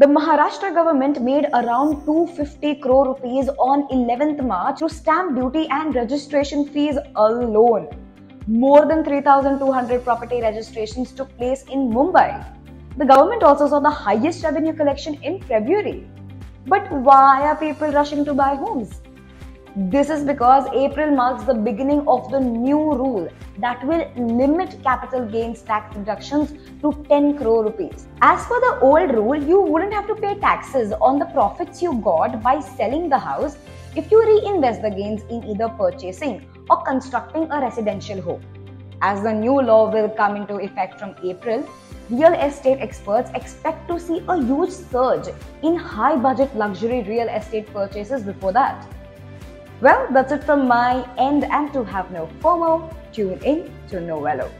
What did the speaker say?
The Maharashtra government made around 250 crore rupees on 11th March through stamp duty and registration fees alone. More than 3,200 property registrations took place in Mumbai. The government also saw the highest revenue collection in February. But why are people rushing to buy homes? This is because April marks the beginning of the new rule that will limit capital gains tax deductions to 10 crore rupees. As per the old rule, you wouldn't have to pay taxes on the profits you got by selling the house if you reinvest the gains in either purchasing or constructing a residential home. As the new law will come into effect from April, real estate experts expect to see a huge surge in high budget luxury real estate purchases before that. Well, that's it from my end, and to have no FOMO, tune in to Knowello.